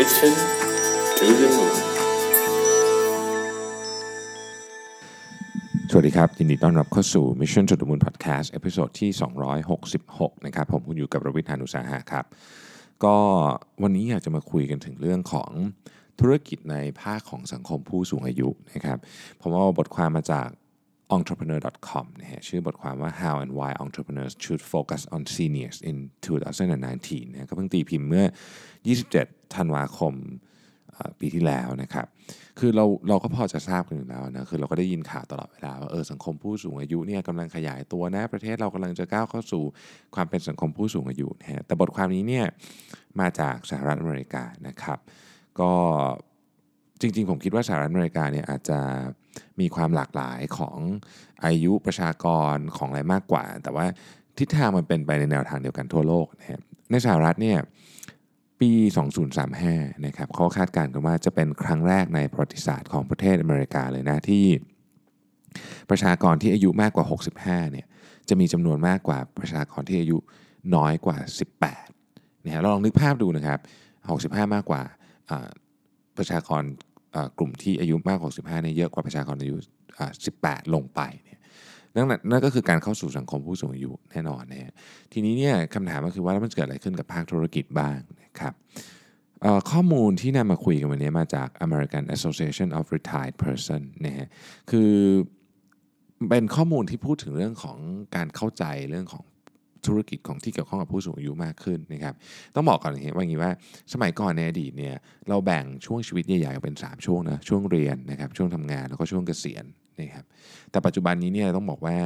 Mission to the Moon สวัสดีครับ ยินดีต้อนรับเข้าสู่ Mission to the Moon Podcast episode ที่ 266 นะครับ ผมคุณอยู่กับรวิศ หาญอุตสาหะครับ ก็วันนี้อยากจะมาคุยกันถึงเรื่องของธุรกิจในภาคของสังคมผู้สูงอายุนะครับ ผมเอาบทความมาจาก entrepreneur.com นะฮะชื่อบทความว่า how and why entrepreneurs should focus on seniors in 2019นะก็เพิ่งตีพิมพ์เมื่อ 27 ธันวาคมปีที่แล้วนะครับ คือเราเราก็พอจะทราบกันอยู่แล้วนะ คือเราก็ได้ยินข่าวตลอดเวลาว่าเออสังคมผู้สูงอายุเนี่ยกำลังขยายตัวนะ ประเทศเรากำลังจะก้าวเข้าสู่ความเป็นสังคมผู้สูงอายุนะฮะ แต่บทความนี้เนี่ยมาจากสหรัฐอเมริกานะครับ ก็จริงๆ ผมคิดว่าสหรัฐอเมริกาเนี่ยอาจจะมีความหลากหลายของอายุประชากรของอะไรมากกว่า แต่ว่าทิศทางมันเป็นไปในแนวทางเดียวกันทั่วโลกนะครับในสหรัฐเนี่ย ปี 2035 นะครับเขาคาดการณ์กันว่าจะเป็นครั้งแรกในประวัติศาสตร์ของประเทศอเมริกาเลยนะที่ ประชากรที่อายุมากกว่า 65 เนี่ยจะมีจำนวนมากกว่าประชากรที่อายุน้อยกว่า 18นะฮะเราลองนึกภาพดูนะครับ 65 มากกว่าประชากรกลุ่มที่อายุมากกว่า65เนี่ยเยอะกว่าประชากรอายุ 18 ลงไปเนี่ย นั่นนั่นก็คือการเข้าสู่สังคมผู้สูงอายุแน่นอนนะฮะทีนี้เนี่ยคำถามก็คือว่าแล้วมันเกิดอะไรขึ้นกับภาคธุรกิจบ้างนะครับข้อมูลที่นำมาคุยกันวันนี้มาจาก American Association of Retired Person นะฮะคือเป็นข้อมูลที่พูดถึงเรื่องของการเข้าใจเรื่องของ ธุรกิจของที่เกี่ยวข้องกับผู้สูงอายุมากขึ้นนะครับต้องบอกก่อนว่าอย่างนี้ว่า สมัยก่อนในอดีตเนี่ยเราแบ่งช่วงชีวิตใหญ่ๆออกเป็น 3 ช่วงนะช่วงเรียนนะครับช่วงทำงานแล้วก็ช่วงเกษียณนะครับแต่ปัจจุบันนี้เนี่ยต้องบอกว่า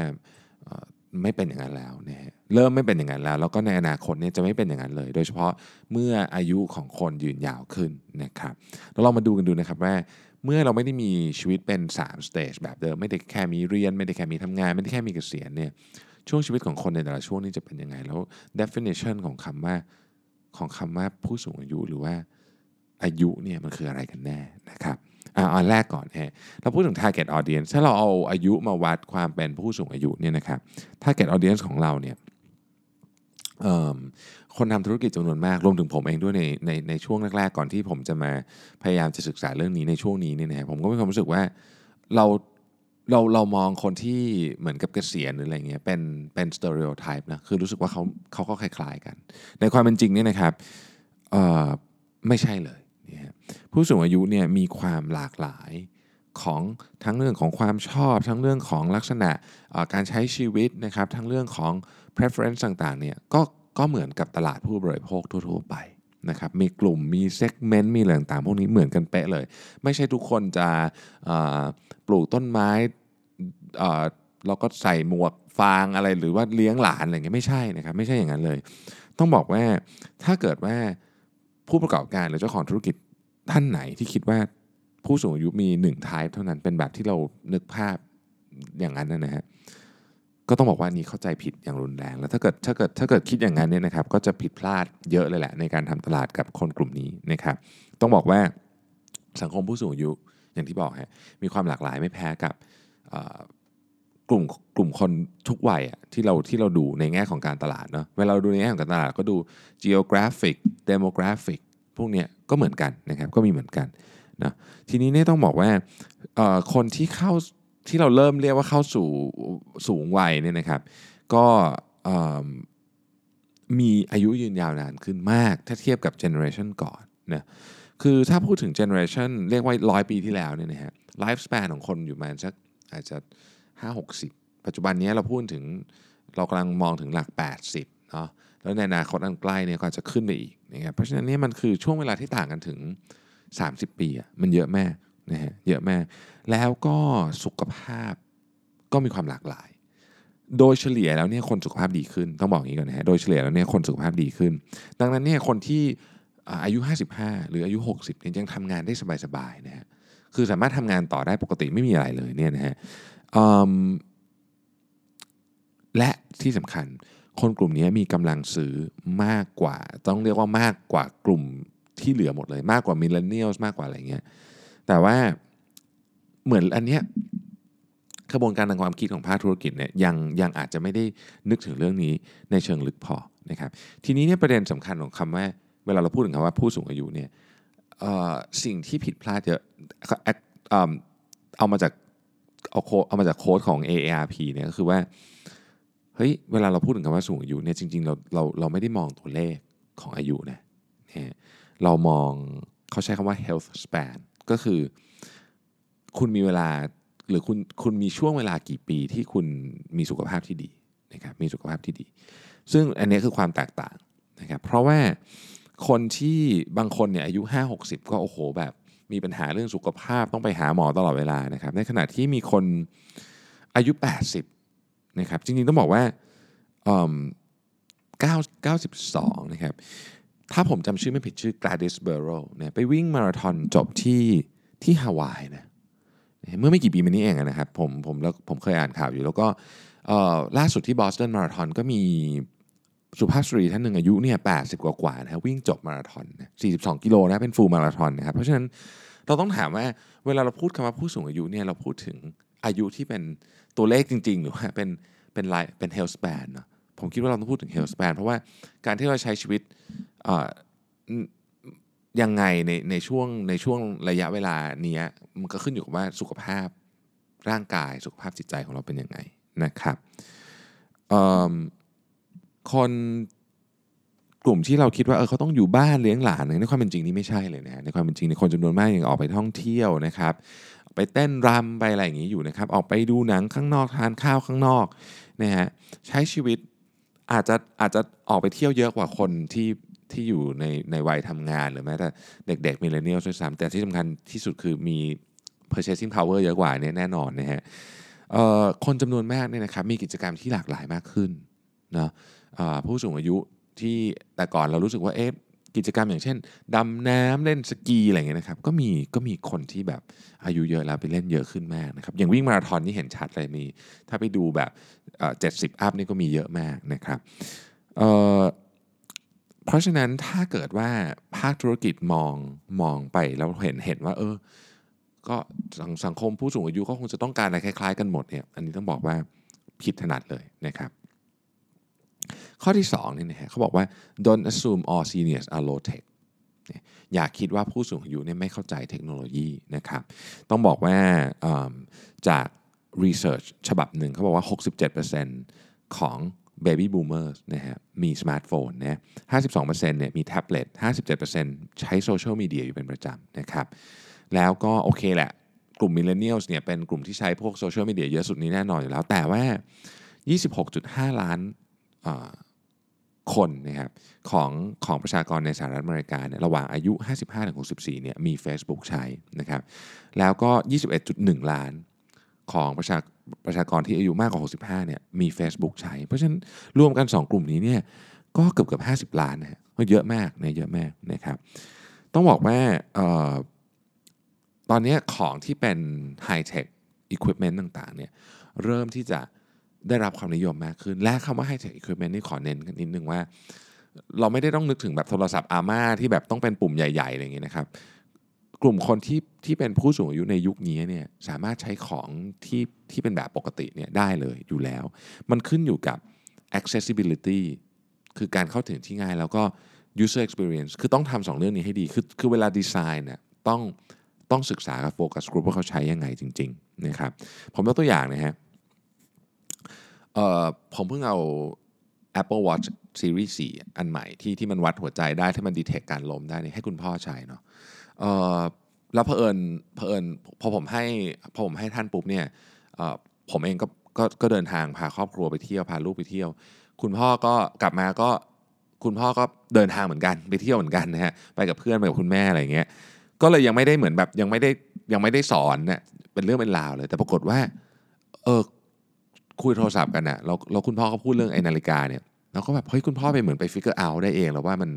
ไม่เป็นอย่างนั้นแล้วนะฮะเริ่มไม่เป็นอย่างนั้นแล้ว แล้วก็ในอนาคตเนี่ยจะไม่เป็นอย่างนั้นเลย โดยเฉพาะเมื่ออายุของคนยืนยาวขึ้นนะครับเราลองมาดูกันดูนะครับว่าเมื่อเราไม่ได้มีชีวิตเป็น3 stage แบบเดิมไม่ได้แค่มีเรียน ไม่ได้แค่มีทำงาน ไม่ได้แค่มีเกษียณเนี่ย ช่วงชีวิตของคนในแต่ละช่วงนี้จะเป็นยังไง แล้ว definition ของคำว่าของคำว่าผู้สูงอายุหรือว่าอายุเนี่ยมันคืออะไรกันแน่นะครับอ่าอันแรกก่อนฮะเราพูดถึง target audience ถ้าเราเอาอายุมาวัดความเป็นผู้สูงอายุเนี่ยนะครับ target audience ของเราเนี่ยคนทำธุรกิจจำนวนมากรวมถึงผมเองด้วยในในในช่วงแรกๆก่อนที่ผมจะมาพยายามจะศึกษาเรื่องนี้ในช่วงนี้เนี่ยนะผมก็มีความรู้สึกว่าเรา เราเรามองคนที่เหมือนกับเกษียณหรืออะไรเงี้ยเป็นเป็น stereotype นะคือรู้สึกว่าเขาเขาก็คล้ายๆกัน ในความเป็นจริงเนี่ยนะครับเอ่อไม่ใช่เลยนะผู้สูงอายุเนี่ยมีความหลากหลายของทั้งเรื่องของความชอบ ทั้งเรื่องของลักษณะการใช้ชีวิตนะครับ ทั้งเรื่องของ preference ต่างๆเนี่ยก็ก็เหมือนกับตลาดผู้บริโภคทั่ว ๆ ไป นะครับมีกลุ่มมี segment มีอะไรต่างๆพวกนี้เหมือนกันเป๊ะเลย ไม่ใช่ทุกคนจะปลูกต้นไม้เอ่อแล้วก็ใส่หมวกฟางอะไรหรือว่าเลี้ยงหลานอะไรเงี้ยไม่ใช่นะครับไม่ใช่อย่างนั้นเลย ต้องบอกว่าถ้าเกิดว่าผู้ประกอบการหรือเจ้าของธุรกิจท่านไหนที่คิดว่าผู้สูงอายุมีหนึ่ง type เท่านั้นเป็นแบบที่เรานึกภาพอย่างนั้นนะฮะ ก็ต้องบอกว่านี่เข้าใจผิดอย่างรุนแรง แล้วถ้าเกิดถ้าเกิดถ้าเกิดคิดอย่างนั้นเนี่ยนะครับก็จะผิดพลาดเยอะเลยแหละในการทำตลาดกับคนกลุ่มนี้นะครับต้องบอกว่าสังคมผู้สูงอายุอย่างที่บอกฮะมีความหลากหลายไม่แพ้กับกลุ่มกลุ่มคนทุกวัยอะที่เราที่เราดูในแง่ของการตลาดเนาะเวลาเราดูในแง่ของการตลาดก็ดู geographic demographic พวกเนี้ยก็เหมือนกันนะครับก็มีเหมือนกันนะทีนี้เนี่ยต้องบอกว่าคนที่เข้า ที่เราเริ่มเรียกว่าเข้าสู่สูงวัยเนี่ยนะครับ ก็มีอายุยืนยาวนานขึ้นมาก ถ้าเทียบกับ generation ก่อนนะคือถ้าพูดถึง generation เรียกว่าร้อยปีที่แล้วเนี่ยนะฮะไลฟ์ส p ปนของคนอยู่มาสักอาจจะ 5 60 ปัจจุบันนี้เราพูดถึงเรากำลังมองถึงหลัก 80เนาะแล้วในอนาคตอันใกล้เนี่ยก็จะขึ้นไปอีกนะครับเพราะฉะนั้นนี่มันคือช่วงเวลาที่ต่างกันถึง 30 ปีอะมันเยอะมาก นะฮะเยอะมาก แล้วก็สุขภาพก็มีความหลากหลาย โดยเฉลี่ยแล้วเนี่ยคนสุขภาพดีขึ้นต้องบอกอย่างนี้ก่อนนะฮะโดยเฉลี่ยแล้วเนี่ยคนสุขภาพดีขึ้น ดังนั้นเนี่ยคนที่อายุ 55 หรืออายุ 60เนี่ยยังทำงานได้สบายๆนะฮะคือสามารถทำงานต่อได้ปกติไม่มีอะไรเลยเนี่ยนะฮะและที่สำคัญคนกลุ่มนี้มีกำลังซื้อมากกว่า ต้องเรียกว่ามากกว่ากลุ่มที่เหลือหมดเลย มากกว่า millennial มากกว่าอะไรเงี้ย แต่ว่าเหมือนอันเนี้ยกระบวนการทางความคิดของภาคธุรกิจเนี่ยยังยังอาจจะไม่ได้นึกถึงเรื่องนี้ในเชิงลึกพอนะครับทีนี้เนี่ยประเด็นสำคัญของคำว่า เวลาเราพูดถึงคำว่าผู้สูงอายุเนี่ยสิ่งที่ผิดพลาดเยอะเอามาจากเอา quote เอามาจาก quote ของ AARP เนี่ยก็คือว่าเฮ้ยเวลาเราพูดถึงคำว่าสูงอายุเนี่ยจริงๆเราเราเราไม่ได้มองตัวเลขของอายุนะเนี่ยเรามองเขาใช้คำว่า health span ก็คือ คุณมีเวลาหรือคุณคุณมีช่วงเวลากี่ปีที่คุณมีสุขภาพที่ดีนะครับมีสุขภาพที่ดี ซึ่งอันนี้คือความแตกต่างนะครับเพราะว่าคนที่บางคนเนี่ยอายุ 5 60 ก็โอ้โหแบบ มีปัญหาเรื่องสุขภาพต้องไปหาหมอตลอดเวลานะครับในขณะที่มีคนอายุ 80นะครับจริงๆต้องบอกว่า9 92นะครับ ถ้าผมจำชื่อไม่ผิดชื่อ Gladys Burrow เนี่ยไปวิ่งมาราธอนจบที่ที่ฮาวายนะเมื่อไม่กี่ปีมานี้เองนะครับผมผมแล้วผมเคยอ่านข่าวอยู่ แล้วก็ล่าสุดที่บอสตันมาราธอนก็มีสุภาพสตรีท่านหนึ่งอายุเนี่ยแปดสิบกว่าๆนะวิ่งจบมาราธอนสี่สิบสองกิโลนะเป็นฟูลมาราธอนนะครับเพราะฉะนั้นเราต้องถามว่าเวลาเราพูดคำว่าผู้สูงอายุเนี่ยเราพูดถึงอายุที่เป็นตัวเลขจริง ๆ หรือว่าเป็นเป็นไลเป็นเฮลส p ปนเนาะ ผมคิดว่าเราต้องพูดถึงเฮลส p ปนเพราะว่าการที่เราใช้ชีวิตยังไงในในช่วงในช่วงระยะเวลานี้มันก็ขึ้นอยู่กับว่าสุขภาพร่างกายสุขภาพจิตใจของเราเป็นยังไงนะครับคนกลุ่มที่เราคิดว่าเออเขาต้องอยู่บ้านเลี้ยงหลานในความเป็นจริงนี่ไม่ใช่เลยนะในความเป็นจริงในคนจำนวนมากยังออกไปท่องเที่ยวนะครับ ไปเต้นรำไปอะไรอย่างนี้อยู่นะครับ ออกไปดูหนังข้างนอกทานข้าวข้างนอกนะฮะใช้ชีวิต อาจจะอาจจะออกไปเที่ยวเยอะกว่าคนที่ที่อยู่ในในวัยทำงาน หรือแม้แต่เด็กๆมิเลเนียลด้วยซ้ำแต่ที่สำคัญที่สุดคือมี purchasing power เยอะกว่าเนี่ยแน่นอนนะฮะคนจำนวนมากเนี่ยนะครับมีกิจกรรมที่หลากหลายมากขึ้นนะผู้สูงอายุที่แต่ก่อนเรารู้สึกว่าเอ๊ะ กิจกรรมอย่างเช่นดำน้ำเล่นสกีอะไรเงี้ยนะครับก็มีก็มีคนที่แบบอายุเยอะแล้วไปเล่นเยอะขึ้นมากนะครับอย่างวิ่งมาราธอนนี่เห็นชัดเลยมี ถ้าไปดูแบบเจ็ดสิบอัพนี่ก็มีเยอะมากนะครับเเพราะฉะนั้นถ้าเกิดว่าภาคธุรกิจมองมองไปแล้วเห็นเห็นว่า เออก็สังสังคมผู้สูงอายุก็คงจะต้องการอะไรคล้าย ๆ กันหมดเนี่ยอันนี้ต้องบอกว่าผิดถนัดเลยนะครับ ข้อที่2นี่นะฮะเขาบอกว่า don't assume all seniors are low tech อย่าคิดว่าผู้สูงอายุเนี่ยไม่เข้าใจเทคโนโลยีนะครับ ต้องบอกว่าจาก research ฉบับหนึ่งเขาบอกว่า 67%ของ baby boomers นะฮะมีสมาร์ทโฟนนะ52%เนี่ยมีแท็บเล็ต 57%ใช้โซเชียลมีเดียอยู่เป็นประจำนะครับ แล้วก็โอเคแหละ กลุ่ม millennial เนี่ยเป็นกลุ่มที่ใช้พวกโซเชียลมีเดียเยอะสุดนี้แน่นอนอยู่แล้ว แต่ว่า 26.5 ล้าน คนนะครับของของประชากรในสหรัฐอเมริกาเนี่ยระหว่างอายุ 55-64เนี่ยมี Facebook ใช้นะครับแล้วก็ 21.1 ล้านของประชาประชากรที่อายุมากกว่า 65เนี่ยมี Facebook ใช้ เพราะฉะนั้นรวมกัน 2 กลุ่มนี้เนี่ยก็เกือบเกือบ50 ล้านนะฮะเยอะมากเนี่ยเยอะมากนะครับต้องบอกว่าออตอนนี้ของที่เป็นไฮเทคอุปกรณ์ต่างๆเนี่ยเริ่มที่จะ ได้รับความนิยมมากขึ้น และคำว่า High Tech Equipment นี่ขอเน้นนิดนึงว่า เราไม่ได้ต้องนึกถึงแบบโทรศัพท์อาม่าที่แบบต้องเป็นปุ่มใหญ่ ๆ อะไรอย่างเงี้ยนะครับ กลุ่มคนที่ที่เป็นผู้สูงอายุในยุคนี้เนี่ยสามารถใช้ของที่ที่เป็นแบบปกติเนี่ยได้เลยอยู่แล้ว มันขึ้นอยู่กับ accessibility คือการเข้าถึงที่ง่ายแล้วก็ user experience คือต้องทำสองเรื่องนี้ให้ดี คือคือเวลาดีไซน์เนี่ยต้องต้องศึกษากับโฟกัสกลุ่มว่าเขาใช้ยังไงจริง ๆ นะครับ ผมยกตัวอย่างนะฮะ เอ่อผมเพิ่งเอา Apple Watch Series 4 อันใหม่ที่ที่มันวัดหัวใจได้ที่มันดีเทคการล้มได้นี่ให้คุณพ่อใช้เนาะเอ่อแล้วเผอิญเผอิญพอผมให้พอผมให้ท่านปุ๊บเนี่ยเอ่อผมเองก็ก็ก็เดินทางพาครอบครัวไปเที่ยวพาลูกไปเที่ยว คุณพ่อก็กลับมาก็คุณพ่อก็เดินทางเหมือนกันไปเที่ยวเหมือนกันนะฮะไปกับเพื่อนไปกับคุณแม่อะไรเงี้ยก็เลยยังไม่ได้เหมือนแบบยังไม่ได้ยังไม่ได้สอนเนี่ยเป็นเรื่องเป็นราวเลย แต่ปรากฏว่าเออ คุยโทรศัพท์กันนะเราเราคุณพ่อเขาพูดเรื่องไอ้นาฬิกาเนี่ยเราก็แบบเฮ้ยคุณพ่อไปเหมือนไป figure out ได้เองแล้วว่ามัน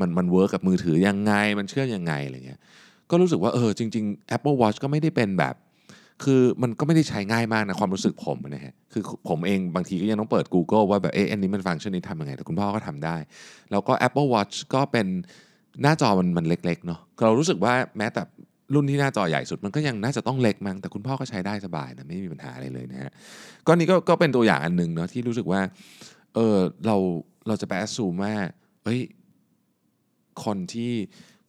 มันมัน work กับมือถือยังไง มันเชื่อมยังไงอะไรเงี้ยก็รู้สึกว่าเออจริง ๆ Apple Watch ก็ไม่ได้เป็นแบบ คือมันก็ไม่ได้ใช้ง่ายมากนะความรู้สึกผมนะฮะคือผมเองบางทีก็ยังต้องเปิด Google ว่าแบบเอออันนี้มันฟังก์ชันนี้ทำยังไง แต่คุณพ่อก็ทำได้ แล้วก็ Apple Watch ก็เป็นหน้าจอมันมันเล็กๆเนาะเรารู้สึกว่าแม้แต่ รุ่นที่หน้าจอใหญ่สุดมันก็ยังน่าจะต้องเล็กมั้งแต่คุณพ่อก็ใช้ได้สบายนะไม่มีปัญหาอะไรเลยนะฮะก็นี่ก็ก็เป็นตัวอย่างอันหนึ่งเนาะที่รู้สึกว่าเออเราเราจะไป assume ว่าเอ้ยคนที่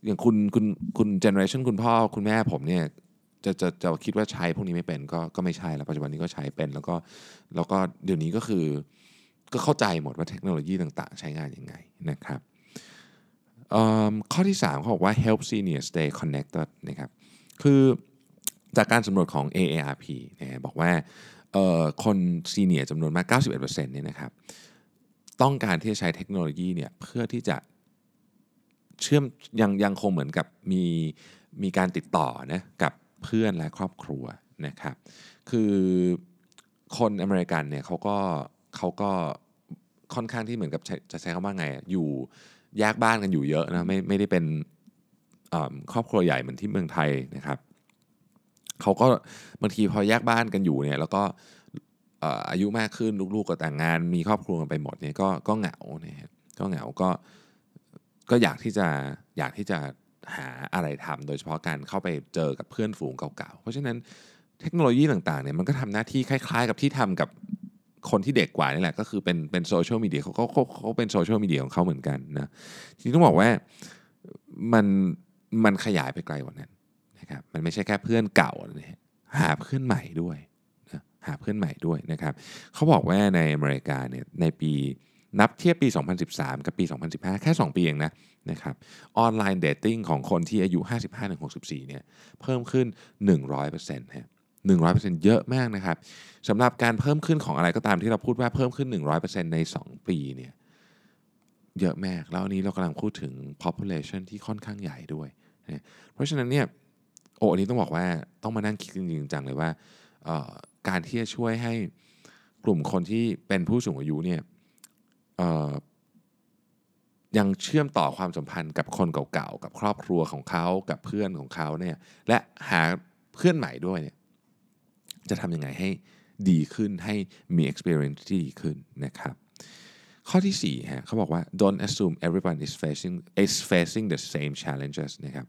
อย่างคุณคุณคุณ generation คุณพ่อคุณแม่ผมเนี่ยจะจะจะคิดว่าใช้พวกนี้ไม่เป็นก็ก็ไม่ใช่แล้วปัจจุบันนี้ก็ใช้เป็น แล้วก็แล้วก็เดี๋ยวนี้ก็คือก็เข้าใจหมดว่าเทคโนโลยีต่าง ๆ ใช้งานยังไงนะครับ ข้อที่ 3เขาบอกว่า help senior stay connected นะครับคือจากการสำรวจของ AARP นะบอกว่าคนซีเนียจำนวนมาก91%เนี่ยนะครับต้องการที่จะใช้เทคโนโลยีเนี่ยเพื่อที่จะเชื่อมยังยังคงเหมือนกับมีมีการติดต่อนะกับเพื่อนและครอบครัวนะครับ คือคนอเมริกันเนี่ยเขาก็เขาก็ค่อนข้างที่เหมือนกับจะใช้คำว่าไงอยู่ แยกบ้านกันอยู่เยอะนะไม่ไม่ได้เป็นครอบครัวใหญ่เหมือนที่เมืองไทยนะครับเขาก็บางทีพอแยกบ้านกันอยู่เนี่ยแล้วก็อายุมากขึ้นลูกๆก็แต่งงานมีครอบครัวกันไปหมดเนี่ยก็ก็เหงาเนี่ยก็เหงาก็ก็อยากที่จะอยากที่จะหาอะไรทำโดยเฉพาะการเข้าไปเจอกับเพื่อนฝูงเก่าๆ เพราะฉะนั้นเทคโนโลยีต่างๆเนี่ยมันก็ทำหน้าที่คล้ายๆ กับที่ทำกับ คนที่เด็กกว่านี่แหละก็คือเป็นเป็นโซเชียลมีเดียเขาเขาเขาเป็นโซเชียลมีเดียของเขาเหมือนกันนะทีนี้ต้องบอกว่ามันมันขยายไปไกลกว่านั้นนะครับมันไม่ใช่แค่เพื่อนเก่านะหาเพื่อนใหม่ด้วยนะหาเพื่อนใหม่ด้วยนะครับเขาบอกว่าในอเมริกาเนี่ยในปีนับเทียบปี 2013 กับปี 2015 แค่ 2 ปีเองนะนะครับออนไลน์เดทติ้งของคนที่อายุ 55-64เนี่ยเพิ่มขึ้น 100%ฮะ 100%เยอะมากนะครับสำหรับการเพิ่มขึ้นของอะไรก็ตามที่เราพูดว่าเพิ่มขึ้น 100%ใน 2 ปีเนี่ยเยอะมาก แล้วอันนี้เรากำลังพูดถึง population ที่ค่อนข้างใหญ่ด้วยนะเพราะฉะนั้นเนี่ยโอ้อันนี้ต้องบอกว่าต้องมานั่งคิดจริงจังเลยว่าการที่จะช่วยให้กลุ่มคนที่เป็นผู้สูงอายุเนี่ยยังเชื่อมต่อความสัมพันธ์กับคนเก่าๆ กับครอบครัวของเขา กับเพื่อนของเขาเนี่ย และหาเพื่อนใหม่ด้วยเนี่ย จะทำยังไงให้ดีขึ้นให้มี experience ที่ดีขึ้นนะครับ ข้อที่4ฮะเขาบอกว่า don't assume everyone is facing is facing the same challenges นะครับ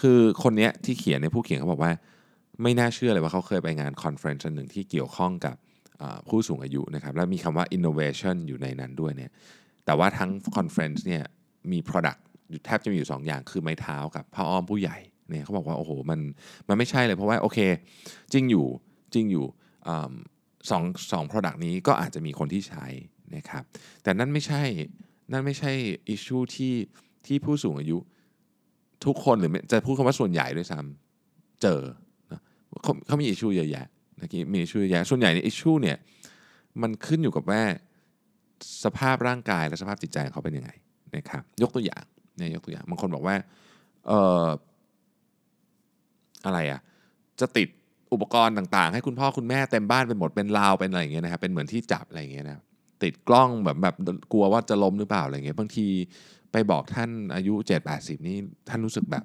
คือคนเนี้ยที่เขียนในผู้เขียนเขาบอกว่า ไม่น่าเชื่อเลยว่าเขาเคยไปงาน conference หนึ่งที่เกี่ยวข้องกับผู้สูงอายุนะครับแล้วมีคำว่า innovation อยู่ในนั้นด้วยเนี่ยแต่ว่าทั้ง conference เนี่ยมี product แทบจะมีอยู่ 2 อย่างคือไม้เท้ากับผ้าอ้อมผู้ใหญ่เนี่ยเขาบอกว่าโอ้โหมันมันไม่ใช่เลยเพราะว่าโอเค จริงอยู่ จริงอยู่สองสอง product นี้ก็อาจจะมีคนที่ใช้นะครับแต่นั่นไม่ใช่นั่นไม่ใช่ issue ที่ที่ผู้สูงอายุทุกคนหรือจะพูดคำว่าส่วนใหญ่ด้วยซ้ำเจอเขาเขามีอิชูเยอะแยะนะมีอิชูเยอะแยะส่วนใหญ่ในอิชูเนี่ยมันขึ้นอยู่กับว่าสภาพร่างกายและสภาพจิตใจของเขาเป็นยังไงนะครับยกตัวอย่างเนี่ยยกตัวอย่างบางคนบอกว่าเอ่ออะไรอะจะติด อุปกรณ์ต่างๆ ให้คุณพ่อคุณแม่เต็มบ้านเป็นหมดเป็นราวเป็นอะไรอย่างเงี้ยนะครับเป็นเหมือนที่จับอะไรอย่างเงี้ยนะติดกล้องแบบแบบกลัวว่าจะล้มหรือเปล่าอะไรเงี้ยบางทีไปบอกท่านอายุ7 8 0นี่ท่านรู้สึกแบบ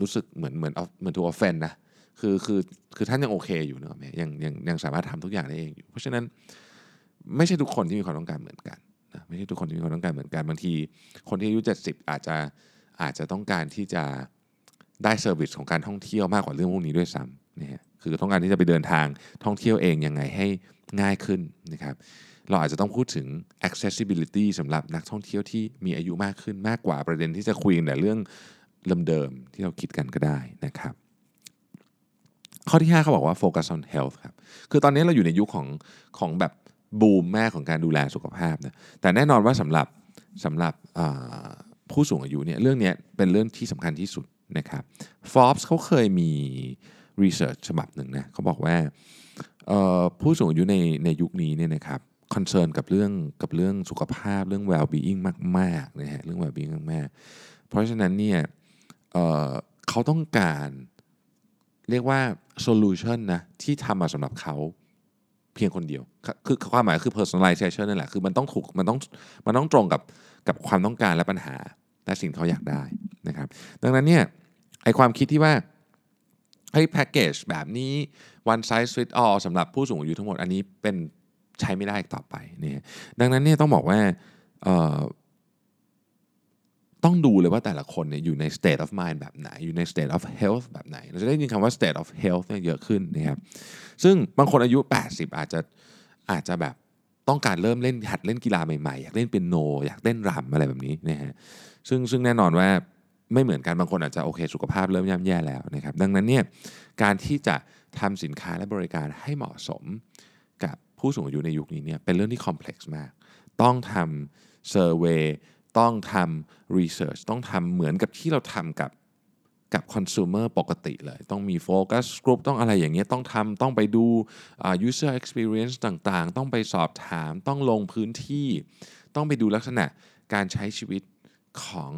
รู้สึกเหมือนเหมือนเหมือนถูกออฟเฟนนะคือคือคือท่านยังโอเคอยู่เนอะแม่ยังยังยังสามารถทำทุกอย่างได้เองอยู่ เพราะฉะนั้นไม่ใช่ทุกคนที่มีความต้องการเหมือนกันนะไม่ใช่ทุกคนที่มีความต้องการเหมือนกันบางที คนที่อายุ70 อาจจะอาจจะต้องการที่จะได้เซอร์วิสของการท่องเที่ยวมากกว่าเรื่องพวกนี้ด้วยซ้ำนะฮะ คือต้องการที่จะไปเดินทางท่องเที่ยวเองยังไงให้ง่ายขึ้นนะครับเราอาจจะต้องพูดถึง accessibility สำหรับนักท่องเที่ยวที่มีอายุมากขึ้นมากกว่าประเด็นที่จะคุยกันแต่เรื่องเดิมๆที่เราคิดกันก็ได้นะครับข้อที่ 5เขาบอกว่า focus on health ครับ คือตอนนี้เราอยู่ในยุคของของแบบบูมแม่ของการดูแลสุขภาพนะ แต่แน่นอนว่าสำหรับสำหรับผู้สูงอายุเนี่ยเรื่องนี้เป็นเรื่องที่สำคัญที่สุดนะครับ Forbes เขาเคยมี research ฉบับหนึ่งนะเขาบอกว่าผู้สูงอายุในในยุคนี้เนี่ยนะครับ concern กับเรื่องกับเรื่องสุขภาพเรื่อง well-being มากๆนะฮะเรื่อง well-being มากๆ เพราะฉะนั้นเนี่ยเขาต้องการเรียกว่า solution นะที่ทำมาสำหรับเขาเพียงคนเดียว คือความหมายคือ personalization นั่นแหละ คือมันต้องถูกมันต้องมันต้องตรงกับกับความต้องการและปัญหา และสิ่งเขาอยากได้นะครับ ดังนั้นเนี่ยไอความคิดที่ว่า ให้แพ็กเกจแบบนี้ one size fit all สำหรับผู้สูงอายุทั้งหมดอันนี้เป็นใช้ไม่ได้ต่อไปเนี่ยดังนั้นเนี่ยต้องบอกว่าต้องดูเลยว่าแต่ละคนเนี่ยอยู่ใน state of mind แบบไหน อยู่ใน state of health แบบไหน เราจะได้ยินคำว่า state of health เนี่ยเยอะขึ้นนะครับซึ่งบางคนอายุ 80 อาจจะอาจจะแบบต้องการเริ่มเล่นหัดเล่นกีฬาใหม่ๆ อยากเล่นเปียโน อยากเล่นรำอะไรแบบนี้นะฮะซึ่งซึ่งแน่นอนว่า ไม่เหมือนกันบางคนอาจจะโอเค สุขภาพเริ่มย่ำแย่แล้วนะครับดังนั้นเนี่ยการที่จะทำสินค้าและบริการให้เหมาะสมกับผู้สูงอายุในยุคนี้เนี่ยเป็นเรื่องที่ complex มาก ต้องทำ survey ต้องทำ research ต้องทำเหมือนกับที่เราทำกับกับคอน sumer ปกติเลย ต้องมี focus group ต้องอะไรอย่างเงี้ยต้องทำต้องไปดู user experience ต่างๆ ต้องไปสอบถาม ต้องลงพื้นที่ ต้องไปดูลักษณะการใช้ชีวิตของ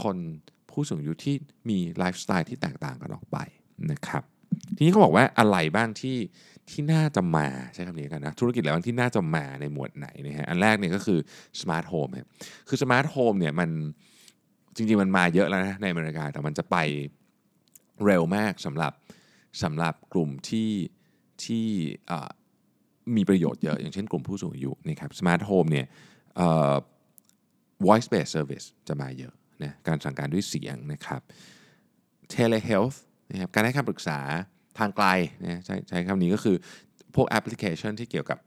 คน ผู้สูงอายุที่มีไลฟ์สไตล์ที่แตกต่างกันออกไปนะครับทีนี้เขาบอกว่าอะไรบ้างที่ที่น่าจะมาใช้คำนี้กันนะธุรกิจอะไรบ้างที่น่าจะมาในหมวดไหนนะฮะอันแรกเนี่ยก็คือ smart home คือ smart home เนี่ยมันจริงๆมันมาเยอะแล้วนะในอเมริกาแต่มันจะไปเร็วมากสำหรับสำหรับกลุ่มที่ที่มีประโยชน์เยอะ อย่างเช่นกลุ่มผู้สูงอายุนะครับ smart home เนี่ย voice based service จะมาเยอะ นะการสั่งการด้วยเสียงนะครับ telehealth นะครับการให้คำปรึกษาทางไกลนะใช้ใช้คำนี้ก็คือพวกแอปพลิเคชันที่เกี่ยวกับ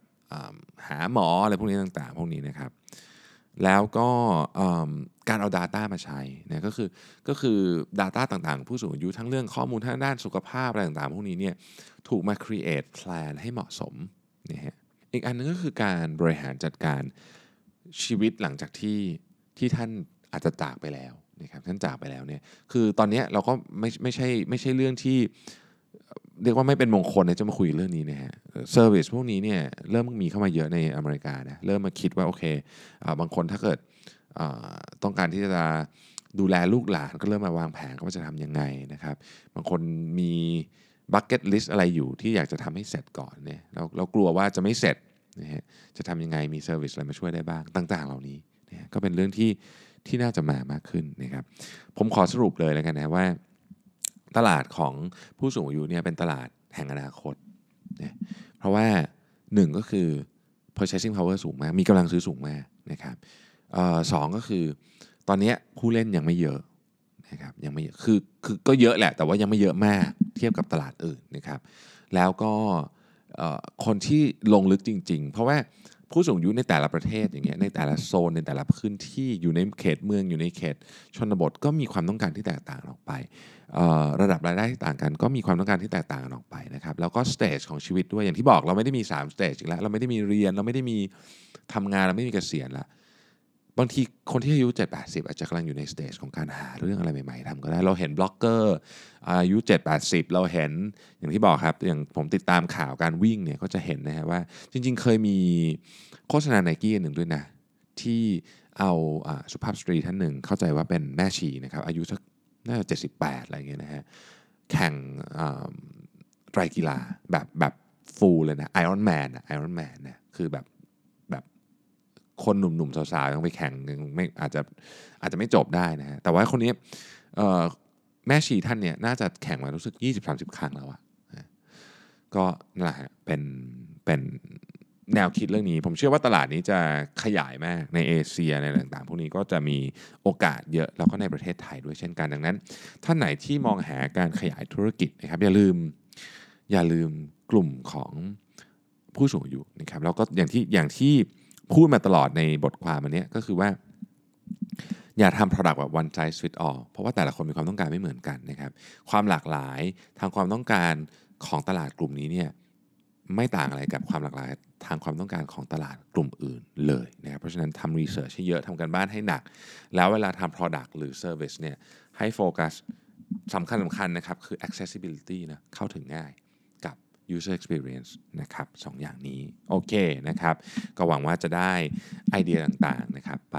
หาหมออะไรพวกนี้ต่างๆ พวกนี้นะครับ แล้วก็การเอา Data มาใช้นะก็คือก็คือ Data ต่างๆ ผู้สูงอายุทั้งเรื่องข้อมูลทางด้านสุขภาพอะไรต่างๆ พวกนี้เนี่ยถูกมา create plan ให้เหมาะสมนะฮะอีกอันนึงก็คือการบริหารจัดการชีวิตหลังจากที่ที่ท่าน อาจจะจากไปแล้วนะครับท่านจากไปแล้วเนี่ยคือตอนนี้เราก็ไม่ไม่ใช่ไม่ใช่เรื่องที่เรียกว่าไม่เป็นมงคลนี่ยจะมาคุยเรื่องนี้นะฮะเซอร์วิสพวกนี้เนี่ยเริ่มมีเข้ามาเยอะในอเมริกานะเริ่มมาคิดว่าโอเคอบางคนถ้าเกิดต้องการที่จะดูแลลูกหลานก็เริ่มมาวางแผนว่าจะทำยังไงนะครับ บางคนมี bucket list อะไรอยู่ที่อยากจะทำให้เสร็จก่อนเนี่ยเราเรากลัวว่าจะไม่เสร็จนะฮะจะทำยังไงมี service อะไรมาช่วยได้บ้างต่าง ๆ เหล่านี้นะก็เป็นเรื่องที่ ที่น่าจะมามากขึ้นนะครับ ผมขอสรุปเลยแล้วกันนะว่า ตลาดของผู้สูงอายุเนี่ยเป็นตลาดแห่งอนาคตนะเพราะว่าหนึ่งก็คือ purchasing power สูงมาก มีกำลังซื้อสูงมากนะครับออสองก็คือตอนนี้ผู้เล่นยังไม่เยอะนะครับยังไม่เยอะคือคือก็เยอะแหละ แต่ว่ายังไม่เยอะมากเทียบกับตลาดอื่นนะครับ แล้วก็คนที่ลงลึกจริง ๆ เพราะว่า ผู้สูงอายุในแต่ละประเทศอย่างเงี้ยในแต่ละโซนในแต่ละพื้นที่อยู่ในเขตเมืองอยู่ในเขต ชนบทก็มีความต้องการที่แตกต่างออกไประดับรายได้ที่ต่างกันก็มีความต้องการที่แตกต่างกันออกไปนะครับแล้วก็ stage ของชีวิตด้วยอย่างที่บอกเราไม่ได้มี3 stage อีกแล้วเราไม่ได้มีเรียนเราไม่ได้มีทำงานเราไม่มีเกษียณละ บางทีคนที่อายุ 7 80 อาจจะกำลังอยู่ใน stage ของการหาเรื่องอะไรใหม่ๆทำก็ได้ เราเห็นบล็อกเกอร์อายุ 7 80 เราเห็นอย่างที่บอกครับ อย่างผมติดตามข่าวการวิ่งเนี่ยก็จะเห็นนะฮะว่า จริงๆ เคยมีโฆษณาไนกี้หนึ่งด้วยนะ ที่เอาสุภาพสตรีท่านหนึ่งเข้าใจว่าเป็นแม่ชีนะครับอายุสักน่าจะ78 อะไรเงี้ยนะฮะแข่งไตรกีฬาแบบแบบ full เลยนะ Ironman Ironman เนี่ยคือแบบ คนหนุ่มๆสาวๆต้องไปแข่งไม่อาจจะอาจจะไม่จบได้นะฮะแต่ว่าคนนี้แม่ชีท่านเนี่ยน่าจะแข่งมารู้สึก 20-30 ครั้งแล้วอะก็นั่นแหละเป็นเป็นแนวคิดเรื่องนี้ ผมเชื่อว่าตลาดนี้จะขยายมากในเอเชียในต่างๆ พวกนี้ก็จะมีโอกาสเยอะแล้วก็ในประเทศไทยด้วยเช่นกันดังนั้น ท่านไหนที่มองหาการขยายธุรกิจนะครับ อย่าลืมอย่าลืมกลุ่มของผู้สูงอายุนะครับแล้วก็อย่างที่อย่างที่ พูดมาตลอดในบทความอันนี้ก็คือว่า อย่าทำ product แบบ one size fit all เพราะว่าแต่ละคนมีความต้องการไม่เหมือนกันนะครับความหลากหลายทางความต้องการของตลาดกลุ่มนี้เนี่ยไม่ต่างอะไรกับความหลากหลายทางความต้องการของตลาดกลุ่มอื่นเลยนะครับเพราะฉะนั้นทำรีเสิร์ชให้เยอะทำกันบ้านให้หนัก แล้วเวลาทำ product หรือ service เนี่ยให้โฟกัสสำคัญสำคัญนะครับ คือ accessibility นะเข้าถึงง่าย user experience นะครับสองอย่างนี้ โอเคนะครับ ก็หวังว่าจะได้ไอเดียต่างๆนะครับ ไป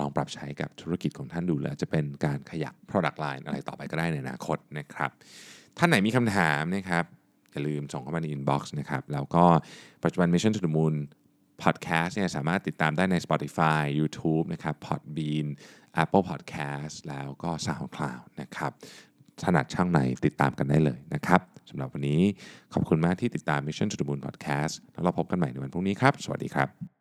ลองปรับใช้กับธุรกิจของท่านดูแล้ว จะเป็นการขยับ product line อะไรต่อไปก็ได้ในอนาคตนะครับ ท่านไหนมีคำถามนะครับ อย่าลืมส่งเข้ามาใน inbox นะครับ แล้วก็ปัจจุบัน Mission to the Moon podcast เนี่ยสามารถติดตามได้ใน Spotify YouTube นะครับ Podbean Apple Podcast แล้วก็ SoundCloud นะครับถนัดช่างไหนติดตามกันได้เลยนะครับ สำหรับวันนี้ขอบคุณมากที่ติดตาม Mission to the Moon Podcast แล้วเราพบกันใหม่ในวันพรุ่งนี้ครับ สวัสดีครับ